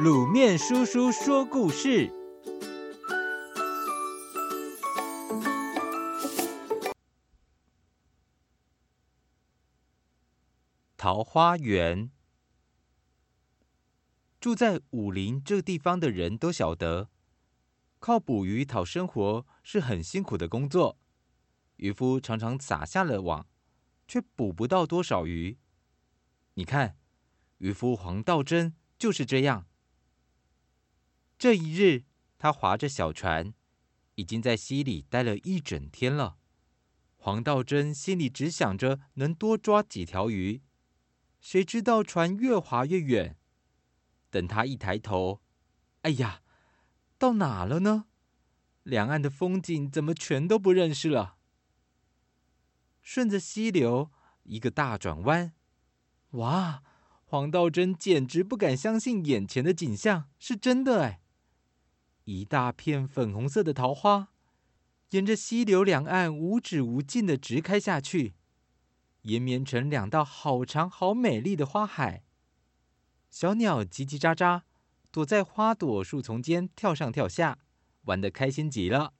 卤面叔叔说故事：桃花源。住在武陵这地方的人都晓得，靠捕鱼讨生活是很辛苦的工作。渔夫常常撒下了网，却捕不到多少鱼。你看，渔夫黄道真就是这样。这一日，他划着小船，已经在溪里待了一整天了。黄道真心里只想着能多抓几条鱼，谁知道船越划越远。等他一抬头，哎呀，到哪了呢？两岸的风景怎么全都不认识了？顺着溪流一个大转弯，哇！黄道真简直不敢相信眼前的景象是真的哎！一大片粉红色的桃花，沿着溪流两岸无止无尽的直开下去，延绵成两道好长好美丽的花海。小鸟叽叽喳喳，躲在花朵树丛间跳上跳下，玩得开心极了。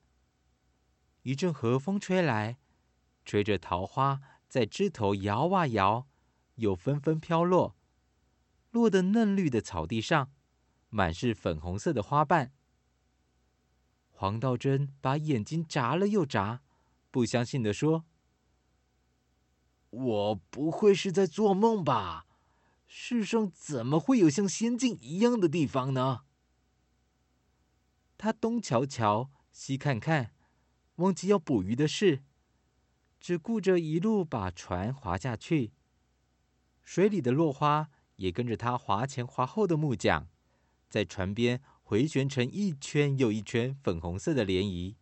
一阵和风吹来，吹着桃花在枝头摇啊摇，又纷纷飘落，落得嫩绿的草地上，满是粉红色的花瓣。黄道真把眼睛眨了又眨，不相信地说：“我不会是在做梦吧？世上怎么会有像仙境一样的地方呢？”他东瞧瞧，西看看，忘记要捕鱼的事，只顾着一路把船划下去。水里的落花也跟着他划前划后的木桨，在船边。回旋成一圈又一圈粉红色的涟漪。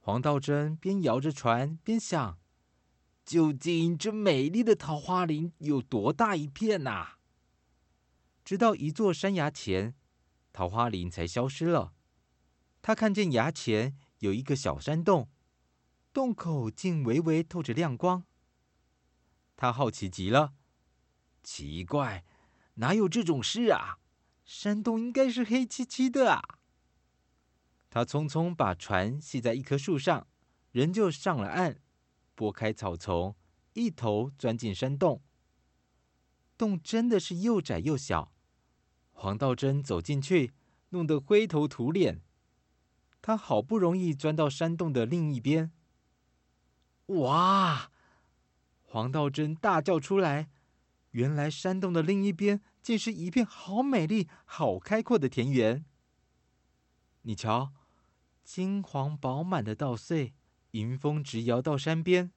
黄道真边摇着船边想：究竟这美丽的桃花林有多大一片呐、啊？直到一座山崖前，桃花林才消失了。他看见崖前有一个小山洞，洞口竟微微透着亮光。他好奇极了，奇怪，哪有这种事啊？山洞应该是黑漆漆的啊！他匆匆把船系在一棵树上，人就上了岸，拨开草丛，一头钻进山洞。洞真的是又窄又小，黄道真走进去，弄得灰头土脸。他好不容易钻到山洞的另一边，哇！黄道真大叫出来。原来山洞的另一边竟是一片好美丽、好开阔的田园。你瞧，金黄饱满的稻穗，迎风直摇到山边。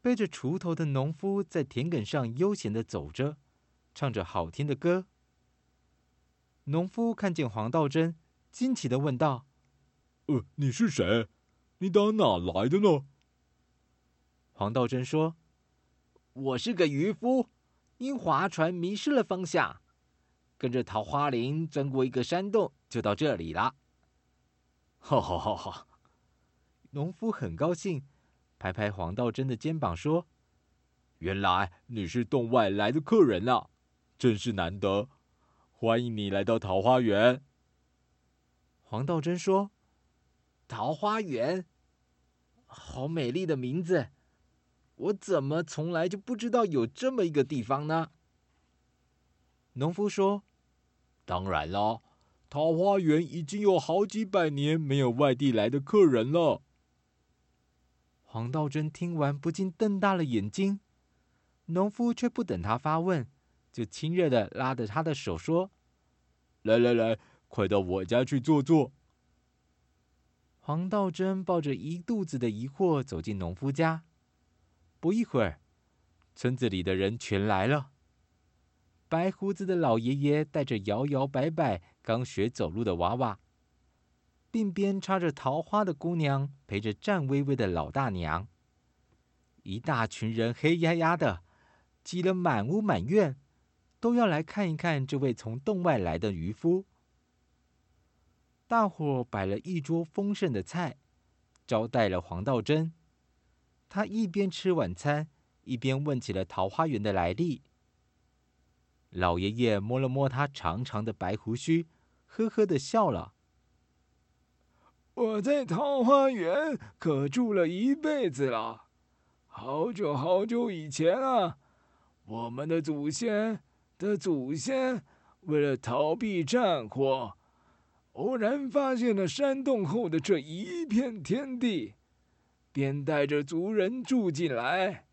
背着锄头的农夫在田埂上悠闲地走着，唱着好听的歌。农夫看见黄道真，惊奇地问道：“呃，你是谁？你打哪来的呢？”黄道真说：“我是个渔夫。”因划船迷失了方向，跟着桃花林钻过一个山洞，就到这里了。哈哈哈哈！农夫很高兴，拍拍黄道真的肩膀说：“原来你是洞外来的客人啊，真是难得，欢迎你来到桃花源。”黄道真说：“桃花源，好美丽的名字。”我怎么从来就不知道有这么一个地方呢？农夫说：“当然了，桃花源已经有好几百年没有外地来的客人了。”黄道真听完不禁瞪大了眼睛，农夫却不等他发问，就亲热的拉着他的手说：“来来来，快到我家去坐坐。”黄道真抱着一肚子的疑惑走进农夫家。不一会儿，村子里的人全来了。白胡子的老爷爷带着摇摇摆摆、刚学走路的娃娃，鬓边插着桃花的姑娘陪着颤巍巍的老大娘。一大群人黑压压的挤了满屋满院，都要来看一看这位从洞外来的渔夫。大伙摆了一桌丰盛的菜，招待了黄道真。他一边吃晚餐，一边问起了桃花源的来历。老爷爷摸了摸他长长的白胡须，呵呵的笑了。我在桃花源可住了一辈子了，好久好久以前啊，我们的祖先的祖先为了逃避战火，偶然发现了山洞后的这一片天地，便带着族人住进来，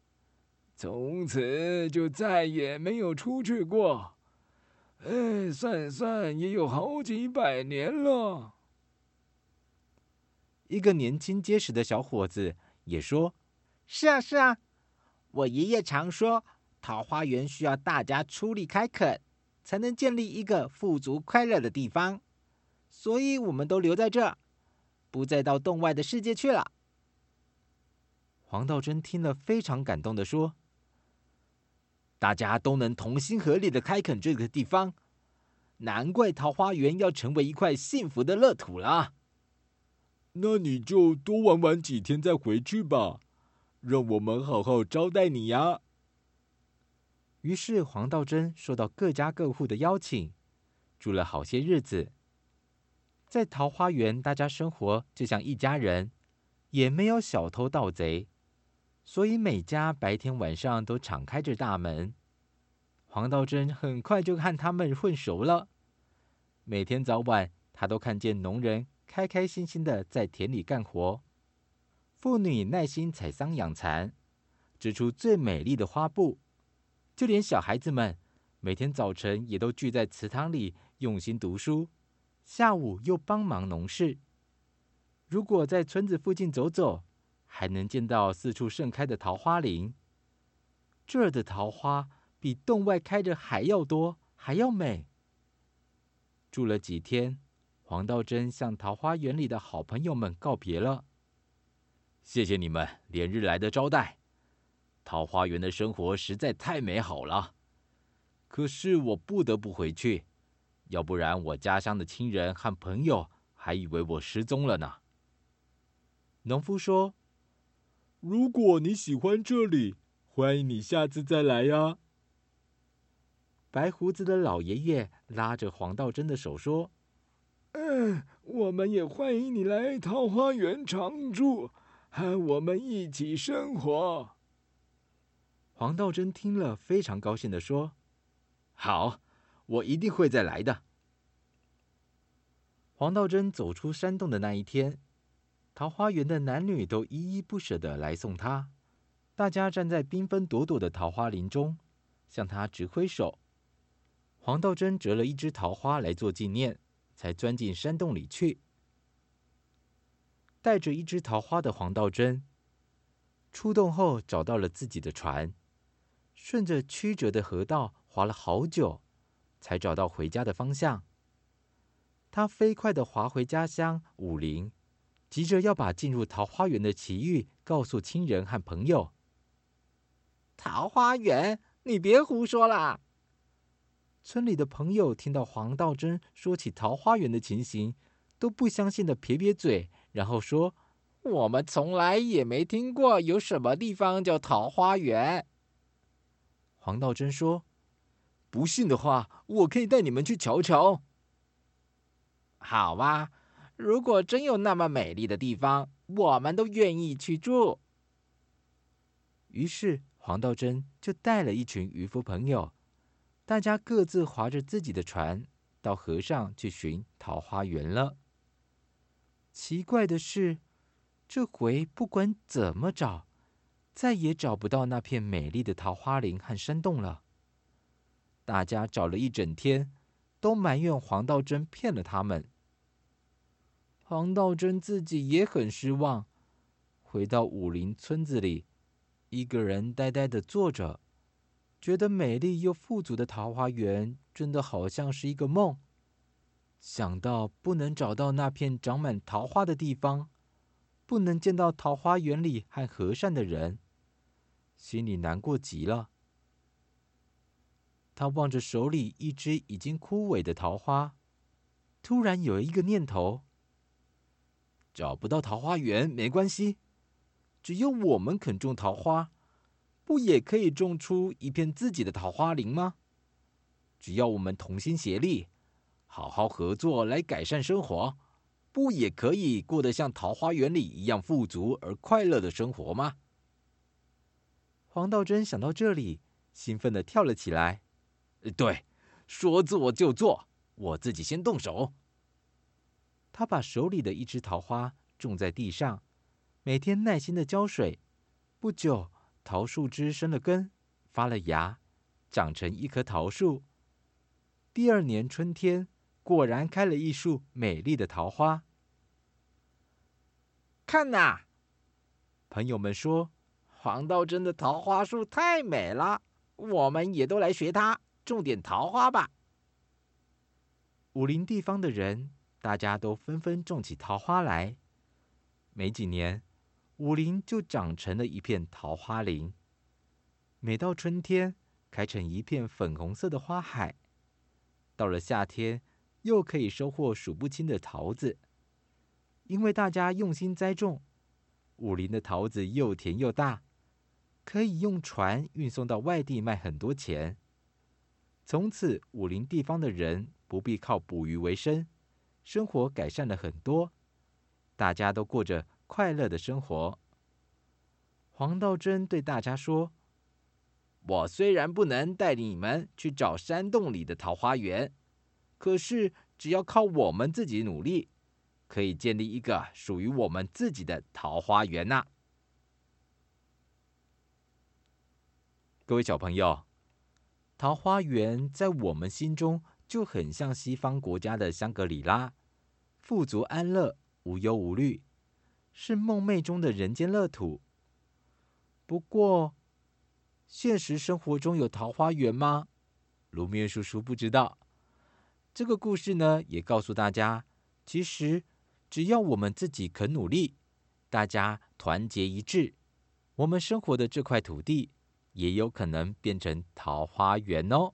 从此就再也没有出去过。哎，算算也有好几百年了。一个年轻结实的小伙子也说：“是啊，是啊，我爷爷常说，桃花源需要大家出力开垦，才能建立一个富足快乐的地方。所以，我们都留在这儿，不再到洞外的世界去了。”黄道真听了，非常感动的说：“大家都能同心合力的开垦这个地方，难怪桃花源要成为一块幸福的乐土啦。”那你就多玩玩几天再回去吧，让我们好好招待你呀。于是黄道真受到各家各户的邀请，住了好些日子。在桃花源，大家生活就像一家人，也没有小偷盗贼，所以每家白天晚上都敞开着大门。黄道真很快就和他们混熟了，每天早晚他都看见农人。开开心心的在田里干活，妇女耐心采桑养蚕，织出最美丽的花布。就连小孩子们，每天早晨也都聚在祠堂里用心读书，下午又帮忙农事。如果在村子附近走走，还能见到四处盛开的桃花林。这儿的桃花比洞外开的还要多，还要美。住了几天。黄道真向桃花源里的好朋友们告别了。谢谢你们连日来的招待，桃花源的生活实在太美好了。可是我不得不回去，要不然我家乡的亲人和朋友还以为我失踪了呢。农夫说：“如果你喜欢这里，欢迎你下次再来呀。”白胡子的老爷爷拉着黄道真的手说。嗯，我们也欢迎你来桃花源常住，和我们一起生活。黄道真听了，非常高兴的说：“好，我一定会再来的。”黄道真走出山洞的那一天，桃花源的男女都依依不舍地来送他。大家站在缤纷朵朵的桃花林中，向他直挥手。黄道真折了一枝桃花来做纪念。才钻进山洞里去，带着一枝桃花的黄道真出洞后找到了自己的船，顺着曲折的河道划了好久，才找到回家的方向。他飞快地划回家乡武陵，急着要把进入桃花源的奇遇告诉亲人和朋友。桃花源，你别胡说啦！村里的朋友听到黄道真说起桃花源的情形，都不相信的撇撇嘴，然后说：“我们从来也没听过有什么地方叫桃花源。”黄道真说：“不信的话，我可以带你们去瞧瞧。”好吧，如果真有那么美丽的地方，我们都愿意去住。于是黄道真就带了一群渔夫朋友。大家各自划着自己的船，到河上去寻桃花源了。奇怪的是，这回不管怎么找，再也找不到那片美丽的桃花林和山洞了。大家找了一整天，都埋怨黄道真骗了他们。黄道真自己也很失望，回到武陵村子里，一个人呆呆的坐着。觉得美丽又富足的桃花源真的好像是一个梦。想到不能找到那片长满桃花的地方，不能见到桃花源里和和善的人，心里难过极了。他望着手里一只已经枯萎的桃花，突然有一个念头：找不到桃花源没关系，只要我们肯种桃花。不也可以种出一片自己的桃花林吗？只要我们同心协力，好好合作来改善生活，不也可以过得像桃花源里一样富足而快乐的生活吗？黄道真想到这里，兴奋的跳了起来。对，说做就做，我自己先动手。他把手里的一枝桃花种在地上，每天耐心的浇水。不久，桃树枝生了根，发了芽，长成一棵桃树。第二年春天，果然开了一树美丽的桃花。看呐，朋友们说，黄道真的桃花树太美了，我们也都来学他，种点桃花吧。武陵地方的人，大家都纷纷种起桃花来。没几年，武陵就长成了一片桃花林。每到春天，开成一片粉红色的花海。到了夏天，又可以收获数不清的桃子。因为大家用心栽种，武陵的桃子又甜又大，可以用船运送到外地卖很多钱。从此，武陵地方的人不必靠捕鱼为生。生活改善了很多，大家都过着快乐的生活。黄道真对大家说：“我虽然不能带领你们去找山洞里的桃花源，可是只要靠我们自己努力，可以建立一个属于我们自己的桃花源呐。”各位小朋友，桃花源在我们心中就很像西方国家的香格里拉。富足安乐，无忧无虑，是梦寐中的人间乐土。不过，现实生活中有桃花源吗？卢面叔叔不知道。这个故事呢，也告诉大家，其实只要我们自己肯努力，大家团结一致，我们生活的这块土地也有可能变成桃花源哦。